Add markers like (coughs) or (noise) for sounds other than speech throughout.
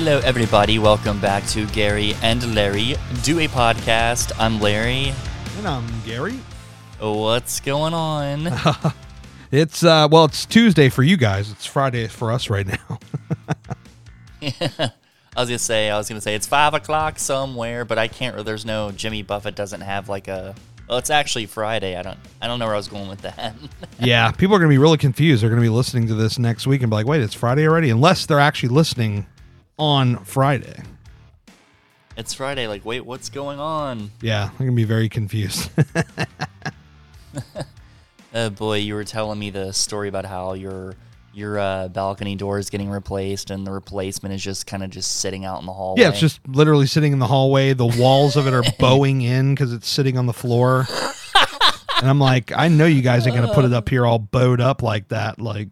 Hello, everybody. Welcome back to Gary and Larry Do a Podcast. I'm Larry. And I'm Gary. What's going on? (laughs) It's uh well, it's Tuesday for you guys. It's Friday for us right now. (laughs) (laughs) I was gonna say, I was gonna say it's five o'clock somewhere, but I can't. There's no Jimmy Buffett doesn't have like a. Well, it's actually Friday. I don't. I don't know where I was going with that. yeah, people are going to be really confused. They're going to be listening to this next week and be like, "Wait, it's Friday already?" Unless they're actually listening on Friday. it's Friday. Like, wait, what's going on? Yeah, I'm going to be very confused. (laughs) (laughs) Oh boy, you were telling me the story about how your your uh, balcony door is getting replaced, and the replacement is just kind of just sitting out in the hallway. yeah, it's just literally sitting in the hallway. The walls of it are (laughs) bowing in because it's sitting on the floor. and I'm like, I know you guys ain't going to put it up here all bowed up like that. Like,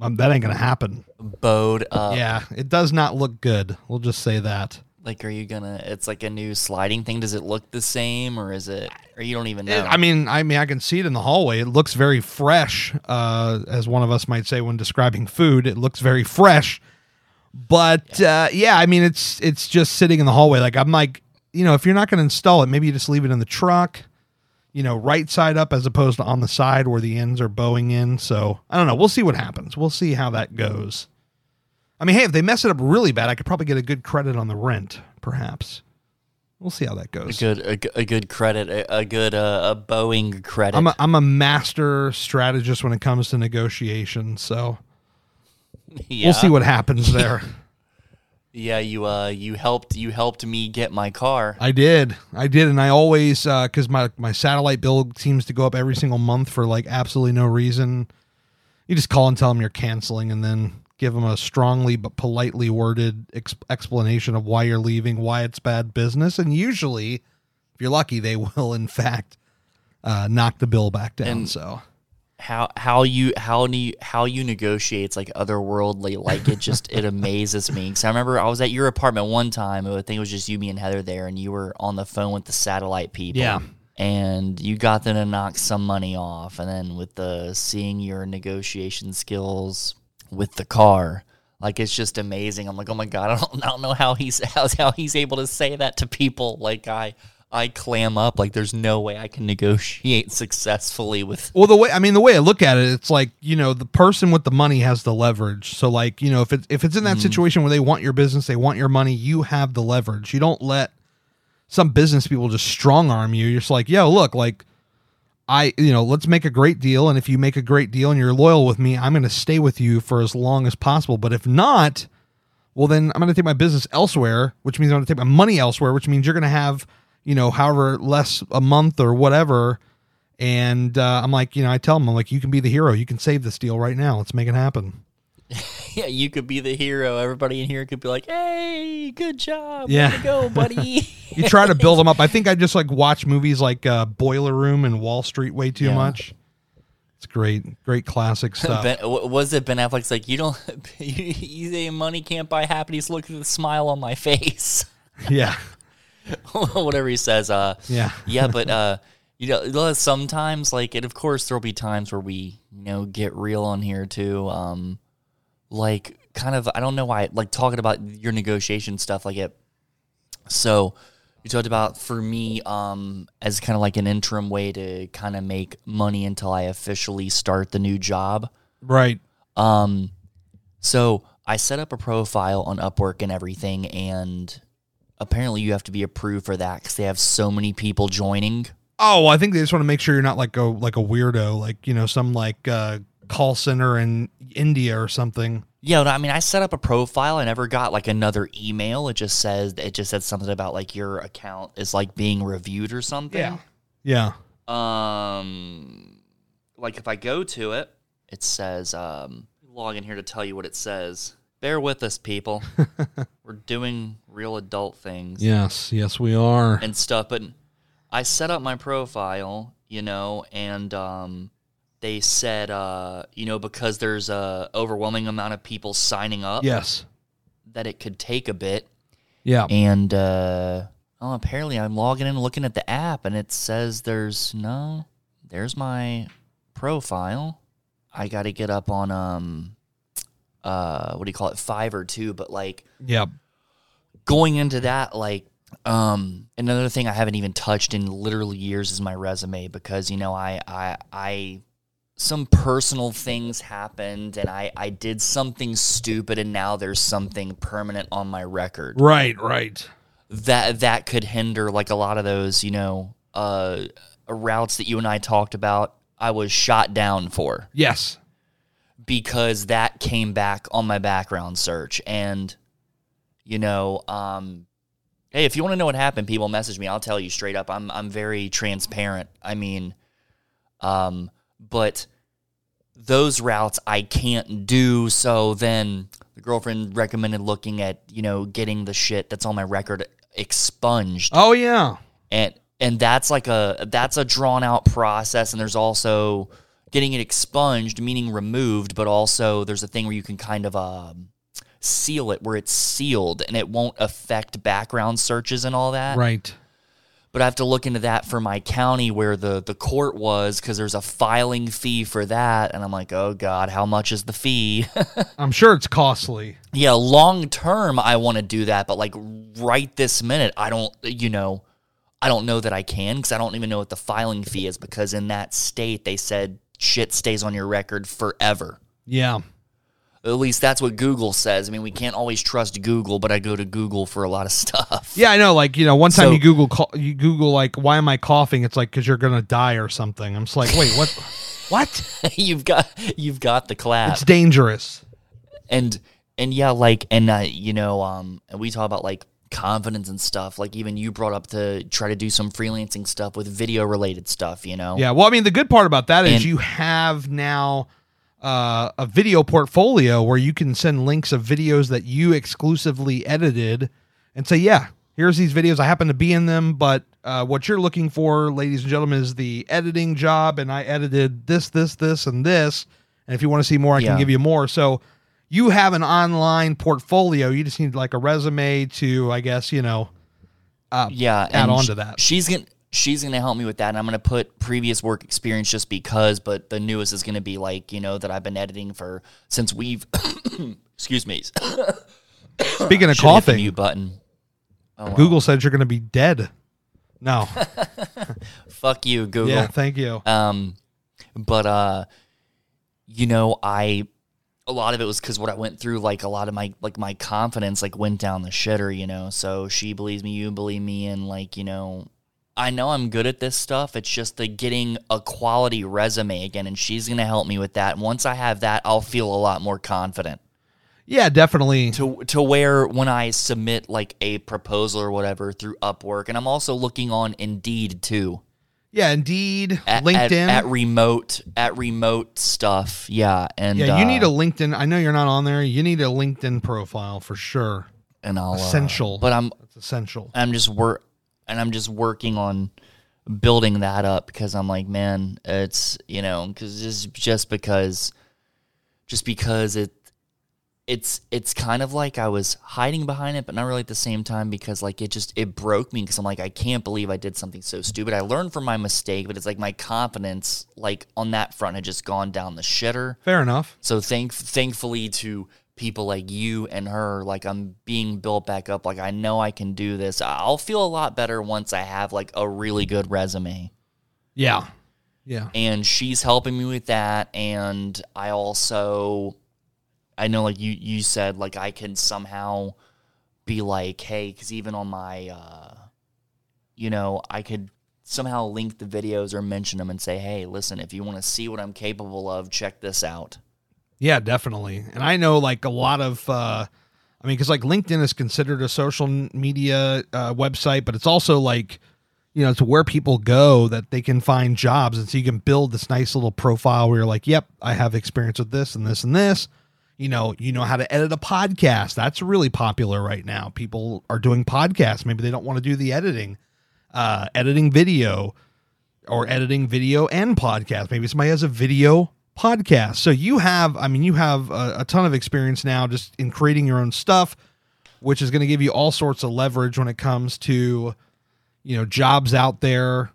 um, that ain't going to happen. bowed up. Yeah, it does not look good. We'll just say that. Like, are you gonna? It's like a new sliding thing. Does it look the same, or is it? Or you don't even know? It- I mean, I mean, I can see it in the hallway. It looks very fresh, uh, as one of us might say when describing food. It looks very fresh, but yeah. Uh, yeah, I mean, it's it's just sitting in the hallway. Like I'm like, you know, if you're not going to install it, maybe you just leave it in the truck, you know, right side up as opposed to on the side where the ends are bowing in. So I don't know. We'll see what happens. We'll see how that goes. I mean, hey, if they mess it up really bad, I could probably get a good credit on the rent, perhaps. We'll see how that goes. a good a, a good credit, a, a good uh, a Boeing credit. I'm a, I'm a master strategist when it comes to negotiation, so (laughs) yeah. we'll see what happens there. (laughs) Yeah, you uh you helped you helped me get my car. I did, I did, and I always because my my satellite bill seems to go up every single month for like absolutely no reason. You just call and tell them you're canceling, and then give them a strongly but politely worded ex- explanation of why you're leaving, why it's bad business, and usually, if you're lucky, they (laughs) will in fact uh, knock the bill back down. And- so How how you how you how you negotiate it's like otherworldly. Like it just it amazes me. (laughs) Because I remember I was at your apartment one time. I think it was just you, me, and Heather there, and you were on the phone with the satellite people. Yeah. and you got them to knock some money off and then with the seeing your negotiation skills with the car like it's just amazing i'm like oh my god i don't, I don't know how he's (laughs) how, how he's able to say that to people like i i clam up like there's no way i can negotiate successfully with Well, the way I mean, the way I look at it, it's like you know, the person with the money has the leverage. So, like you know, if it's if it's in that mm. situation where they want your business, they want your money, you have the leverage. You don't let some business people just strong arm you. You're just like, yo, look, like I, you know, let's make a great deal, and if you make a great deal and you're loyal with me, I'm going to stay with you for as long as possible. But if not, well, then I'm going to take my business elsewhere, which means I'm going to take my money elsewhere, which means you're going to have, you know, however less a month or whatever. And uh, I'm like, you know, I tell them, I'm like, you can be the hero. You can save this deal right now. Let's make it happen. (laughs) yeah you could be the hero everybody in here could be like hey good job Yeah. way go buddy (laughs) You try to build them up. I think I just like watch movies like uh, Boiler Room and Wall Street way too Yeah. much. It's great, great classic (laughs) stuff. Ben, was it Ben Affleck's like you don't you, you say money can't buy happiness look at the smile on my face yeah, (laughs) whatever he says. Uh, yeah, (laughs) yeah, but uh, you know, sometimes like, and of course there'll be times where we, you know, get real on here too. Um, like kind of, I don't know why, like talking about your negotiation stuff, like it. So you talked about for me, um, as kind of like an interim way to kind of make money until I officially start the new job. right. Um, so I set up a profile on Upwork and everything, and apparently you have to be approved for that because they have so many people joining. Oh, I think they just want to make sure you're not like a like a weirdo, like you know, some like uh, call center in India or something. Yeah, no, I mean, I set up a profile. I never got like another email. It just says it just said something about like your account is like being reviewed or something. Yeah. Yeah, Um, like if I go to it, it says um, log in here to tell you what it says. Bear with us, people. (laughs) We're doing real adult things. yes, yes, we are. and stuff. But I set up my profile, you know, and um, they said, uh, you know, because there's a overwhelming amount of people signing up, Yes, that it could take a bit. yeah. And uh, oh, apparently I'm logging in, looking at the app, and it says there's no, there's my profile. I got to get up on um, uh, what do you call it, Fiverr two, but like Yeah. going into that, like, um, another thing I haven't even touched in literally years is my resume because you know I I I some personal things happened and I I did something stupid and now there's something permanent on my record Right, right. that that could hinder like a lot of those you know uh routes that you and I talked about. I was shot down for Yes. Because that came back on my background search. And you know um hey if you want to know what happened people message me i'll tell you straight up. I'm i'm very transparent. I mean um but those routes i can't do. So then the girlfriend recommended looking at you know getting the shit that's on my record expunged. Oh yeah. and and that's like a that's a drawn out process. And there's also getting it expunged meaning removed but also there's a thing where you can kind of um, seal it where it's sealed and it won't affect background searches and all that Right. but i have to look into that for my county where the the court was because there's a filing fee for that and i'm like oh god how much is the fee (laughs) I'm sure it's costly. yeah long term i want to do that but like right this minute i don't you know i don't know that i can because i don't even know what the filing fee is because in that state they said shit stays on your record forever Yeah. at least that's what google says i mean we can't always trust google but i go to google for a lot of (laughs) stuff Yeah, I know. Like you know, one time So- you Google you Google like, why am I coughing? It's like because you're gonna die or something. I'm just like, wait, what? (laughs) what? (laughs) you've got you've got the clap It's dangerous. and and yeah like and uh, you know um and we talk about like confidence and stuff like even you brought up to try to do some freelancing stuff with video related stuff you know Yeah. Well, I mean, the good part about that is And- you have now uh, a video portfolio where you can send links of videos that you exclusively edited and say, yeah, here's these videos. I happen to be in them, but uh, what you're looking for, ladies and gentlemen, is the editing job, and I edited this, this, this, and this. And if you want to see more, I Yeah. can give you more. So you have an online portfolio. You just need like a resume to, I guess, you know, uh, yeah add and on to that. she's gonna she's gonna help me with that and i'm gonna put previous work experience just because but the newest is gonna be like you know that i've been editing for since we've (coughs) excuse me (coughs) Speaking of Should've hit the coughing, mute button oh. Google said you're going to be dead. No. (laughs) fuck you google yeah, thank you. Um, but uh, you know, I a lot of it was because what I went through. Like a lot of my like my confidence like went down the shitter. You know, so she believes me, you believe me, and like you know. I know I'm good at this stuff. It's just the getting a quality resume again, and she's gonna help me with that. And once I have that, I'll feel a lot more confident Yeah, definitely. to to where when I submit like a proposal or whatever through Upwork, and I'm also looking on Indeed too. Yeah, Indeed, at, LinkedIn. at, at remote at remote stuff. Yeah, and yeah, you need a uh, LinkedIn. I know you're not on there. You need a LinkedIn profile for sure. and I'll uh, essential. but I'm It's essential. I'm just work and I'm just working on building that up because I'm like, man, it's you know, because just just because just because it it's it's kind of like I was hiding behind it, but not really at the same time because like it just it broke me because I'm like I can't believe I did something so stupid. I learned from my mistake, but it's like my confidence like on that front had just gone down the shitter. Fair enough. So thank thankfully to people like you and her, like I'm being built back up. Like I know I can do this. I'll feel a lot better once I have like a really good resume. Yeah. Yeah. And she's helping me with that. And I also I know like you you said like I can somehow be like, hey, because even on my uh you know, I could somehow link the videos or mention them and say, hey, listen, if you want to see what I'm capable of, check this out. Yeah, definitely. And I know like a lot of uh I mean cuz like LinkedIn is considered a social media uh, website, but it's also like you know, it's where people go that they can find jobs and so you can build this nice little profile where you're like, "Yep, I have experience with this and this and this." You know, you know how to edit a podcast. That's really popular right now. People are doing podcasts. Maybe they don't want to do the editing. Uh editing video or editing video and podcast. Maybe somebody has a video podcast. So you have, I mean, you have a, a ton of experience now just in creating your own stuff, which is going to give you all sorts of leverage when it comes to, you know, jobs out there.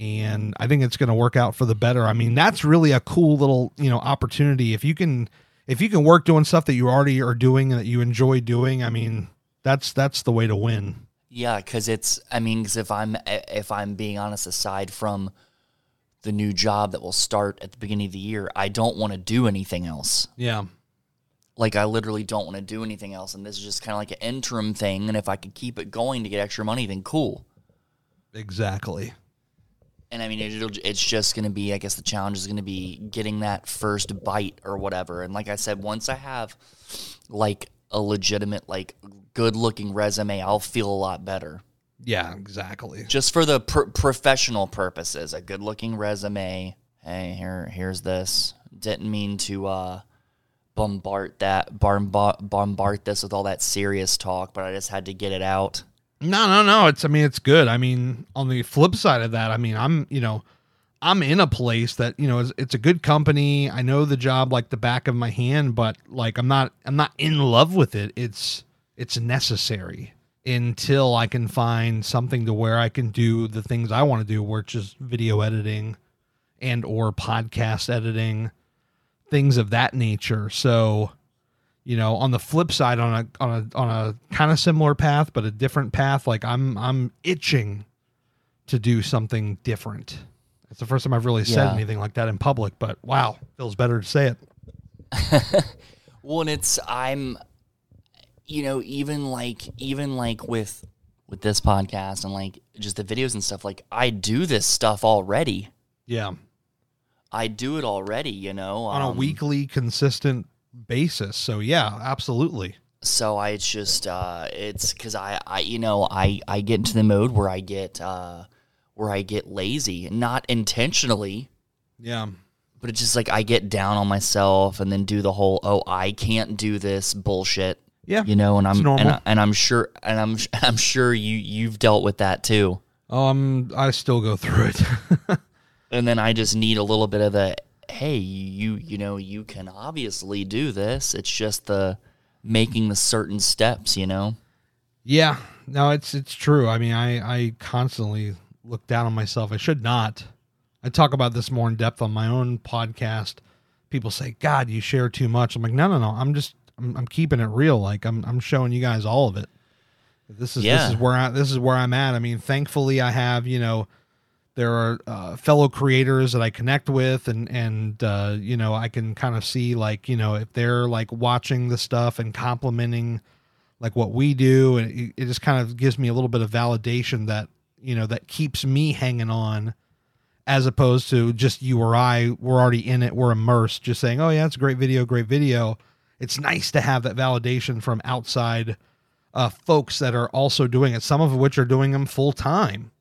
And I think it's going to work out for the better. I mean, that's really a cool little, you know, opportunity. If you can, if you can work doing stuff that you already are doing and that you enjoy doing, I mean, That's that's the way to win. Yeah, because it's. I mean, 'cause if I'm eh, if I'm being honest, aside from the new job that will start at the beginning of the year, I don't want to do anything else. Yeah. Like I literally don't want to do anything else, and this is just kind of like an interim thing. And if I could keep it going to get extra money, then cool. Exactly. And I mean, it'll, it's just going to be, I guess the challenge is going to be getting that first bite or whatever. And like I said, once I have like a legitimate, like good looking resume, I'll feel a lot better. Yeah, exactly. Just for the pr- professional purposes, a good looking resume. Hey, here, here's this. Didn't mean to uh, bombard that, bombard, bombard this with all that serious talk, but I just had to get it out. No, no, no. It's I mean it's good. I mean, on the flip side of that, I mean, I'm, you know, I'm in a place that, you know, it's, it's a good company. I know the job like the back of my hand, but like I'm not I'm not in love with it. It's it's necessary until I can find something to where I can do the things I want to do, which is video editing and or podcast editing, things of that nature. So, you know on the flip side on a on a on a kind of similar path but a different path like i'm i'm itching to do something different it's the first time i've really said Yeah. anything like that in public but wow feels better to say it (laughs) Well, and it's I'm, you know, even like even like with with this podcast and like just the videos and stuff. Like I do this stuff already. yeah I do it already. You know, on a um, weekly consistent basis. So yeah absolutely. So I it's just uh, it's because I I you know I I get into the mode where I get uh where I get lazy, not intentionally. yeah. But it's just like I get down on myself and then do the whole oh I can't do this bullshit. yeah. You know and i'm and, I, and i'm sure and i'm i'm sure you you've dealt with that too. Um i still go through it. (laughs) And then i just need a little bit of the hey you you know you can obviously do this it's just the making the certain steps you know Yeah, no, it's it's true. I mean, I I constantly look down on myself. I should not. I talk about this more in depth on my own podcast. People say, "God, you share too much." I'm like, "No, no, no. I'm just I'm, I'm keeping it real. Like I'm I'm showing you guys all of it. This is Yeah. this is where I this is where I'm at. I mean, thankfully, I have you know there are uh, fellow creators that I connect with, and and uh, you know I can kind of see like you know if they're like watching the stuff and complimenting like what we do, and it, it just kind of gives me a little bit of validation that you know that keeps me hanging on, as opposed to just you or I we're already in it, we're immersed, just saying, oh yeah, it's a great video, great video. It's nice to have that validation from outside uh, folks that are also doing it. Some of which are doing them full time.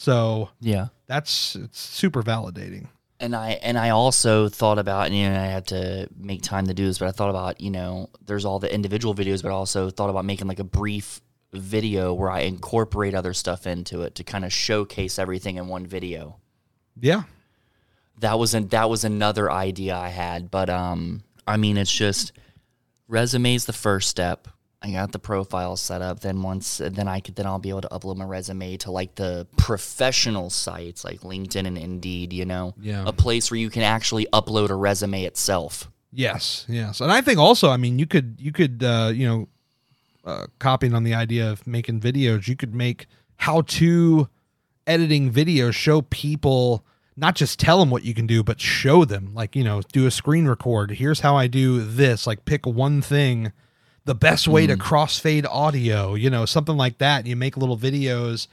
So yeah that's it's super validating. and i and i also thought about and you know i had to make time to do this but i thought about you know there's all the individual videos but I also thought about making like a brief video where i incorporate other stuff into it to kind of showcase everything in one video Yeah. that was an, that was another idea I had, but um, I mean, it's just resume's the first step. I got the profile set up. Then once, then I could, then I'll be able to upload my resume to like the professional sites like LinkedIn and Indeed. You know, Yeah. a place where you can actually upload a resume itself. Yes, yes, and I think also, I mean, you could you could uh, you know, uh, copying on the idea of making videos, you could make how to editing videos, show people not just tell them what you can do, but show them like you know, do a screen record. Here's how I do this. Like pick one thing, the best way to mm. crossfade audio, you know, something like that. You make little videos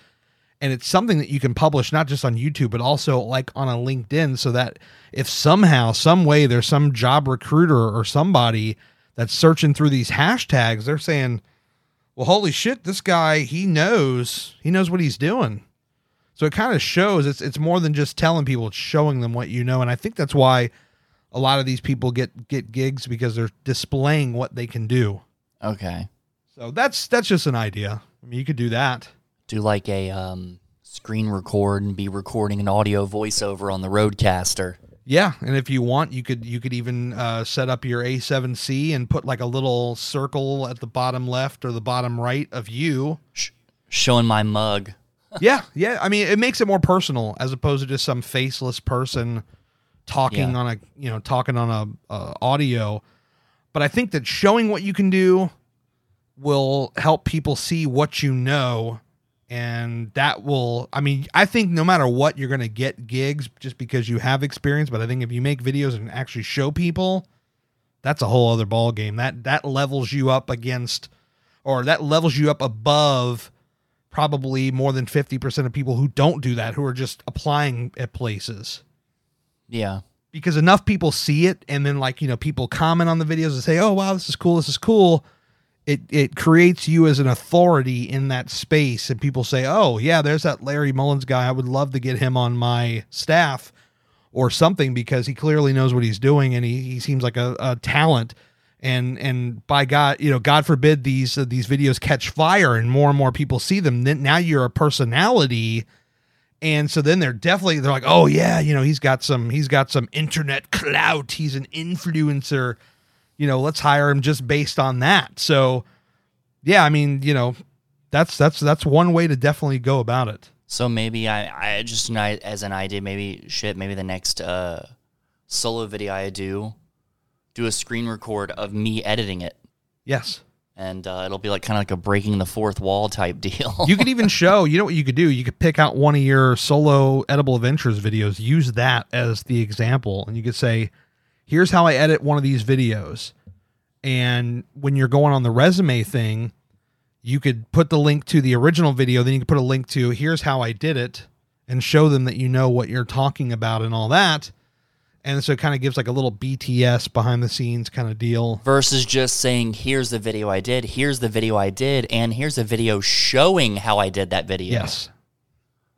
and it's something that you can publish not just on YouTube but also like on a LinkedIn so that if somehow some way there's some job recruiter or somebody that's searching through these hashtags they're saying well holy shit this guy he knows he knows what he's doing. So it kind of shows it's it's more than just telling people it's showing them what you know and I think that's why a lot of these people get get gigs because they're displaying what they can do Okay, so that's that's just an idea I mean you could do that do like a um, screen record and be recording an audio voiceover on the RODECaster. Yeah, and if you want, you could you could even uh, set up your A7C and put like a little circle at the bottom left or the bottom right of you. Sh- showing my mug. (laughs) yeah, yeah. I mean, it makes it more personal as opposed to just some faceless person talking Yeah. on a you know talking on a uh, audio. But I think that showing what you can do will help people see what you know. And that will i mean i think no matter what you're going to get gigs just because you have experience. But i think if you make videos and actually show people that's a whole other ball game that that levels you up against or that levels you up above probably more than 50% of people who don't do that who are just applying at places. Yeah. Because enough people see it and then like you know people comment on the videos and say oh wow this is cool this is cool. It it creates you as an authority in that space and people say oh yeah there's that larry mullins guy. I would love to get him on my staff or something because he clearly knows what he's doing and he, he seems like a, a talent. And and by god you know god forbid these uh, these videos catch fire and more and more people see them then now you're a personality and so then they're definitely they're like oh yeah you know he's got some he's got some internet clout. He's an influencer. You know let's hire him just based on that. So yeah i mean you know that's that's that's one way to definitely go about it. So maybe I, I just as an idea, maybe shit, maybe the next uh, solo video I do, do a screen record of me editing it, yes and uh, it'll be like kind of like a breaking the fourth wall type (laughs) deal. you could even show you know what you could do? You could pick out one of your solo edible adventures videos use that as the example and you could say here's how i edit one of these videos. And when you're going on the resume thing you could put the link to the original video then you could put a link to here's how i did it and show them that you know what you're talking about and all that and so it kind of gives like a little bts behind the scenes kind of deal Versus just saying, "Here's the video I did. Here's the video I did, and here's a video showing how I did that video." yes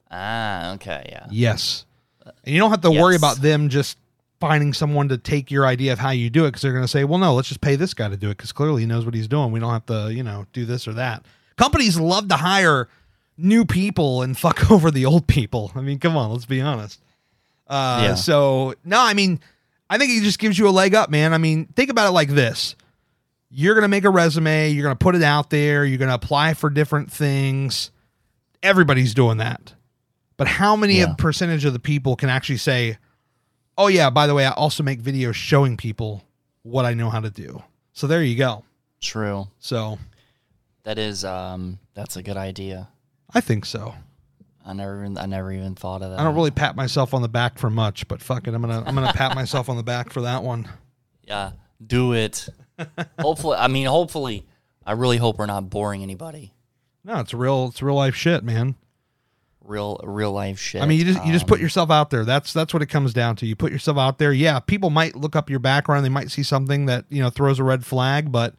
Ah, okay, yeah. Yes. And you don't have to worry about them just finding someone to take your idea of how you do it because they're going to say, well, no, let's just pay this guy to do it because clearly he knows what he's doing. We don't have to, you know, do this or that. Companies love to hire new people and (laughs) fuck over the old people. I mean, come on, let's be honest. Uh, Yeah. So, no, I mean, I think it just gives you a leg up, man. I mean, think about it like this you're going to make a resume, you're going to put it out there, you're going to apply for different things. Everybody's doing that. But how many Yeah. percentage of the people can actually say, "Oh yeah, by the way, I also make videos showing people what I know how to do." So there you go. True. So That is um that's a good idea. I think so. I never even I never even thought of that. I don't really pat myself on the back for much, but fuck it, I'm gonna I'm gonna pat myself on the back for that one. Yeah, do it. hopefully, I mean, hopefully, I really hope we're not boring anybody. No, it's real. It's real life shit, man. Real, real life shit. I mean, you just you just put Um, yourself out there. That's that's what it comes down to. You put yourself out there. Yeah, people might look up your background. They might see something that you know throws a red flag. But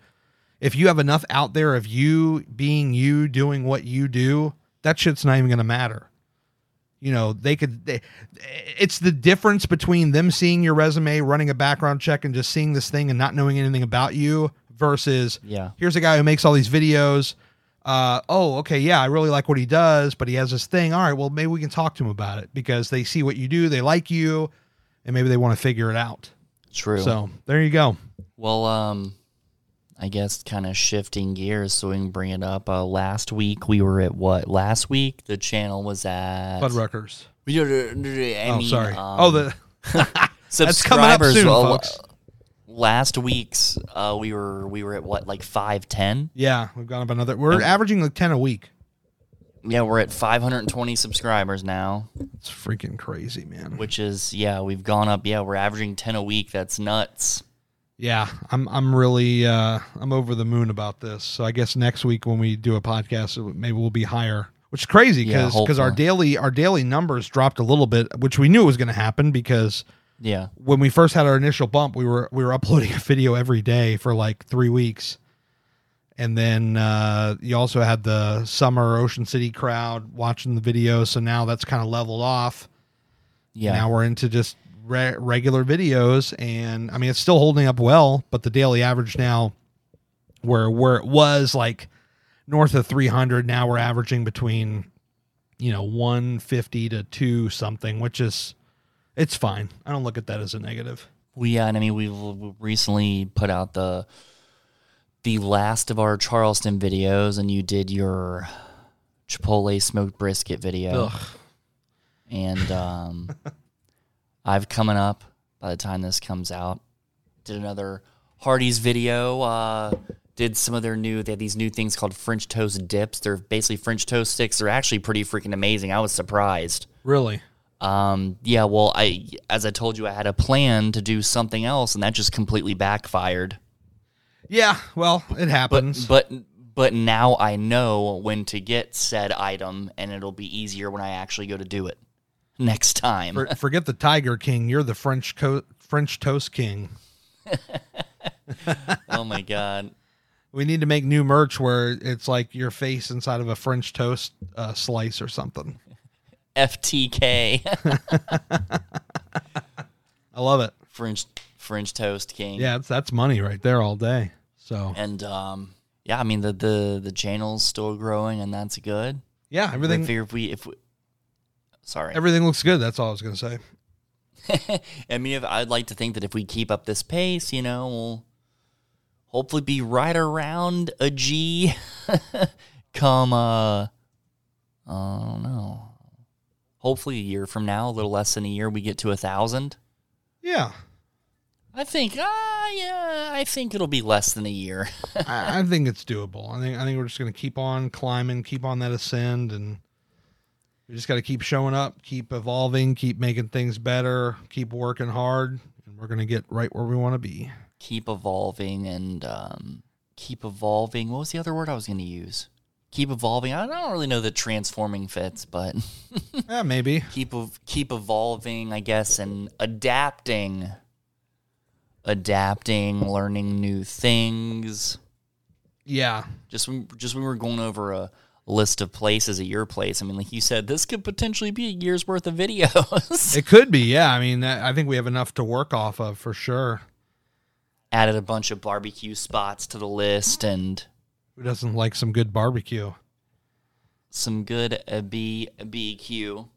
if you have enough out there of you being you, doing what you do, that shit's not even going to matter. You know, they could. They, it's the difference between them seeing your resume, running a background check, and just seeing this thing and not knowing anything about you versus Yeah, here's a guy who makes all these videos. Uh, oh, okay, yeah, I really like what he does, but he has this thing. All right, well, maybe we can talk to him about it because they see what you do, they like you, and maybe they want to figure it out. true. So there you go. well, um, I guess kind of shifting gears, so we can bring it up. Uh, last week we were at what? Last week the channel was at. Fuddruckers. We did- I Oh, sorry. um, oh, the (laughs) subscribers. coming up soon, well, folks. Last week's uh, we were we were at what like five ten. yeah, we've gone up another. We're And- averaging like ten a week. Yeah, we're at 520 subscribers now, It's freaking crazy, man. which is yeah, we've gone up. Yeah, we're averaging 10 a week. That's nuts. Yeah, I'm I'm really uh, I'm over the moon about this. So I guess next week when we do a podcast, maybe we'll be higher. Which is crazy Yeah, because our daily our daily numbers dropped a little bit, which we knew was going to happen because Yeah, when we first had our initial bump, we were we were (laughs) uploading a video every day for like three weeks, and then uh, you also had the summer Ocean City crowd watching the video, So now that's kind of leveled off. yeah, Now we're into just re- regular videos, and I mean it's still holding up well, but the daily average now, where where it was like north of 300, now we're averaging between you know 150 to 2 something, which is it's fine. I don't look at that as a negative. we yeah, and I mean we've recently put out the the last of our Charleston videos, and you did your Chipotle smoked brisket video, Ugh. and um, (laughs) I've coming up by the time this comes out. Did another Hardee's video. Uh, did some of their new. They had these new things called French toast dips. They're basically French toast sticks. They're actually pretty freaking amazing. I was surprised. Really? Um, yeah, well, I as I told you, I had a plan to do something else, and that just completely backfired. Yeah. Well, it happens. But but now I know when to get said item, and it'll be easier when I actually go to do it next time. For, forget the Tiger King. You're the French co- French Toast King. (laughs) oh my god. We need to make new merch where it's like your face inside of a French toast uh, slice or something. FTK. (laughs) I love it. French French toast king. Yeah, that's money right there all day. So And um yeah, I mean the the the channel's still growing and that's good. yeah, I everything figure if we if we sorry. everything looks good. That's all I was gonna say. (laughs) I mean if I'd like to think that if we keep up this pace, you know, we'll hopefully be right around a G (laughs) come uh I don't know. Hopefully a year from now, a little less than a year, we get to a thousand. Yeah, I think, ah, yeah, I think it'll be less than a year. (laughs) I, I think it's doable. I think I think we're just gonna keep on climbing, keep on that ascend, and we just got to keep showing up, keep evolving, keep making things better, keep working hard, and we're gonna get right where we want to be. keep evolving and um, keep evolving. What was the other word I was going to use? Keep evolving. I don't really know that transforming fits, but (laughs) Yeah, maybe. keep keep evolving, I guess, and adapting, adapting, learning new things. Yeah, Just when, just when we were going over a list of places at your place, I mean, like you said, this could potentially be a year's worth of videos. it could be. Yeah, I mean, I I think we have enough to work off of for sure. Added a bunch of barbecue spots to the list and Who doesn't like some good barbecue? some good BBQ.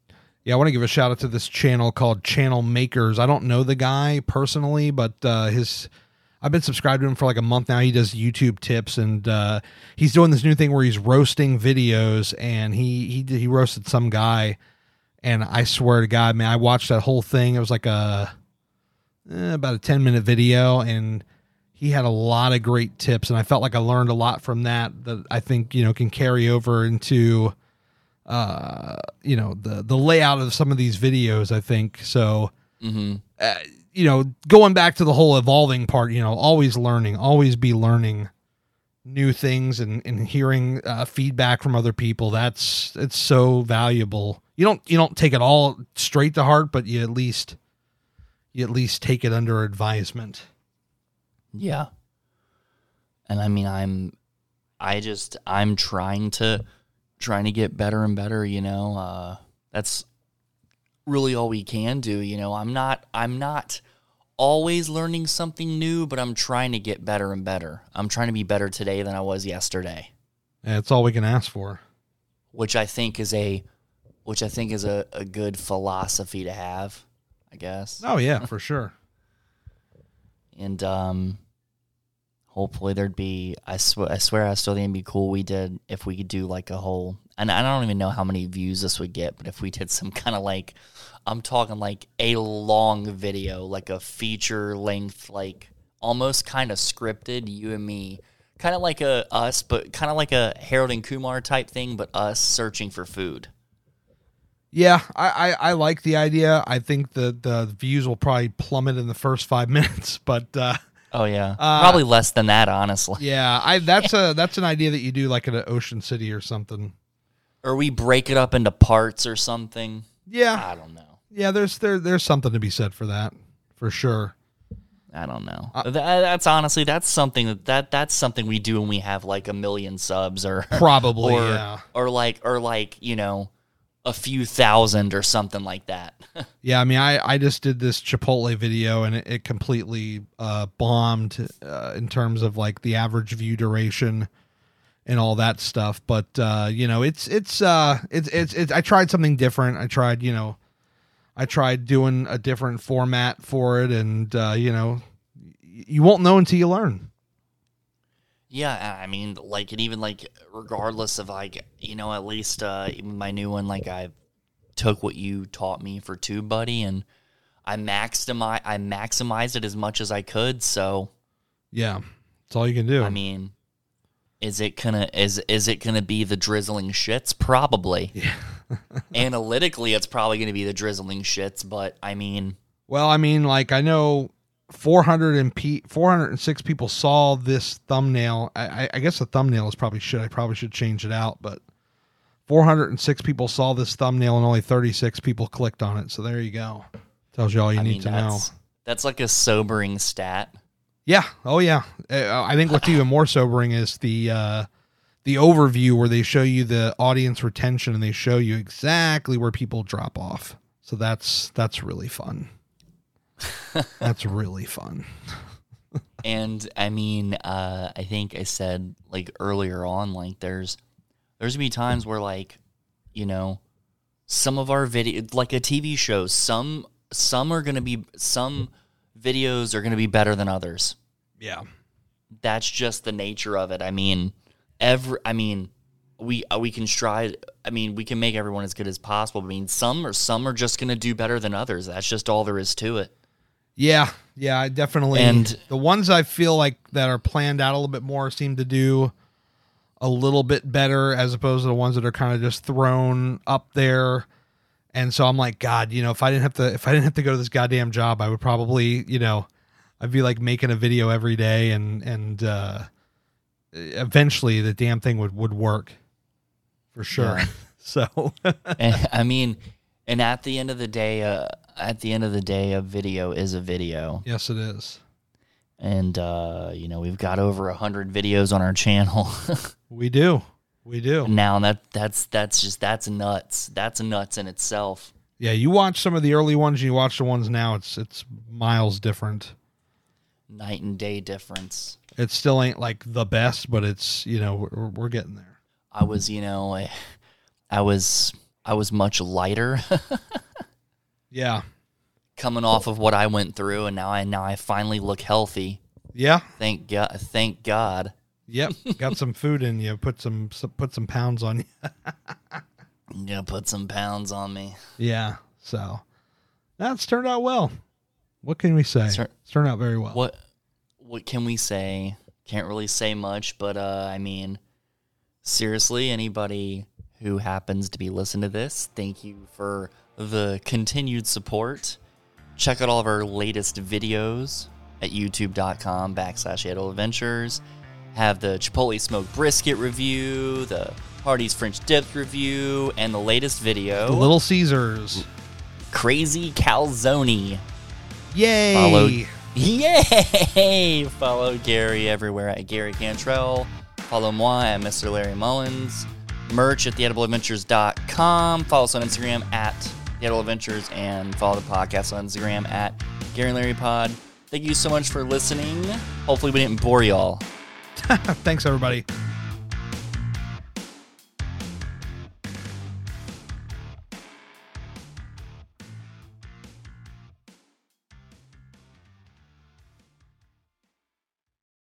Yeah, I want to give a shout out to this channel called Channel Makers. I don't know the guy personally, but uh, his I've been subscribed to him for like a month now. He does YouTube tips, and uh, he's doing this new thing where he's roasting videos. And he he he roasted some guy, and I swear to God, man, I watched that whole thing. It was like a eh, about a ten minute video, and he had a lot of great tips, and I felt like I learned a lot from that. That I think you know can carry over into uh you know the the layout of some of these videos i think so Mm-hmm. uh, you know going back to the whole evolving part you know always learning always be learning new things and, and hearing uh, feedback from other people. That's it's so valuable. You don't you don't take it all straight to heart but you at least you at least take it under advisement. Yeah. And I mean, I'm, I just, I'm trying to, trying to get better and better, you know, uh, that's really all we can do. You know, I'm not, I'm not always learning something new, but I'm trying to get better and better. I'm trying to be better today than I was yesterday, that's all we can ask for which I think is a, which I think is a, a good philosophy to have, I guess. oh yeah for (laughs) sure and um hopefully there'd be I swear I swear I still think it'd be cool we did if we could do like a whole and I don't even know how many views this would get, but if we did some kind of like I'm talking like a long video, like a feature length, like almost kind of scripted, you and me. Kind of like a us, but kind of like a Harold and Kumar type thing, but us searching for food. Yeah, I, I, I like the idea. I think the the views will probably plummet in the first five (laughs) minutes, but uh, Oh yeah, Uh, probably less than that, honestly. yeah, I that's a that's an idea that you do like in an Ocean City or something. Or we break it up into parts or something. Yeah, I don't know. yeah. There's there there's something to be said for that, for sure. I don't know. Uh, Th- that's honestly that's something that, that that's something we do when we have like a million subs or Probably, or yeah, or like or like you know a few thousand or something like that. (laughs) yeah. I mean, I I just did this Chipotle video and it, it completely uh, bombed uh, in terms of like the average view duration and all that stuff. But uh, you know, it's it's uh it's it's it's I tried something different. I tried you know. I tried doing a different format for it, and uh, you know, you won't know until you learn. yeah, I mean like and even like regardless of like you know at least uh my new one like I took what you taught me for TubeBuddy, and I maximize I maximized it as much as I could. So Yeah, that's all you can do. I mean, Is it gonna is is it gonna be the drizzling shits? Probably. Yeah. (laughs) Analytically, it's probably gonna be the drizzling shits, but I mean, Well, I mean, like I know 400 and P, 406 people saw this thumbnail. I, I, guess the thumbnail is probably should I probably should change it out, but 406 people saw this thumbnail and only 36 people clicked on it. So there you go. Tells you all you I need mean to know. that's like a sobering stat. Yeah. Oh yeah. Uh, I think what's even more sobering is the uh, the overview where they show you the audience retention and they show you exactly where people drop off. So that's that's really fun. (laughs) that's really fun. and I mean, uh, I think I said like earlier on, like there's there's gonna be times where like, you know, some of our video like a TV show, some some are gonna be some videos are gonna be better than others. Yeah. That's just the nature of it. I mean, every I mean, we uh, we can strive. I mean, we can make everyone as good as possible. I mean, some are some are just gonna do better than others. That's just all there is to it. Yeah, yeah, I definitely. And- the ones I feel like that are planned out a little bit more seem to do a little bit better as opposed to the ones that are kind of just thrown up there. And so I'm like, God, you know, if I didn't have to, if I didn't have to go to this goddamn job, I would probably, you know, I'd be like making a video every day, and and uh, eventually the damn thing would would work for sure. Yeah. (laughs) So (laughs) and, I mean, and at the end of the day, uh, at the end of the day, a video is a video, yes, it is. and uh, you know we've got over a hundred videos on our channel (laughs) We do, we do. now. And that that's that's just that's nuts. That's nuts in itself. Yeah, you watch some of the early ones, and you watch the ones now. It's it's miles different. Night and day difference. It still ain't like the best, but it's you know we're, we're getting there. I was, you know, I, I was I was much lighter (laughs) Yeah, coming off of what I went through, and now I now I finally look healthy. yeah, Thank God. Thank God. Yep. Got some food in you. Put some, some put some pounds on you. (laughs) I'm put some pounds on me. Yeah. So that's turned out well. What can we say? Sir- it's turned out very well. What what can we say? Can't really say much, but uh, I mean, seriously, anybody who happens to be listening to this, thank you for the continued support. Check out all of our latest videos at youtube.com backslash Edible Adventures. Have the Chipotle smoked brisket review, the Hardee's French dip review, and the latest video, The Little Caesars. Crazy Calzone. Yay! Follow- (laughs) Yay! Follow Gary everywhere at Gary Cantrell. Follow moi at Mr. Larry Mullins. Merch at theedibleadventures.com. Follow us on Instagram at The Edible Adventures and follow the podcast on Instagram at Gary and Larry Pod. Thank you so much for listening. Hopefully, we didn't bore y'all. (laughs) Thanks everybody.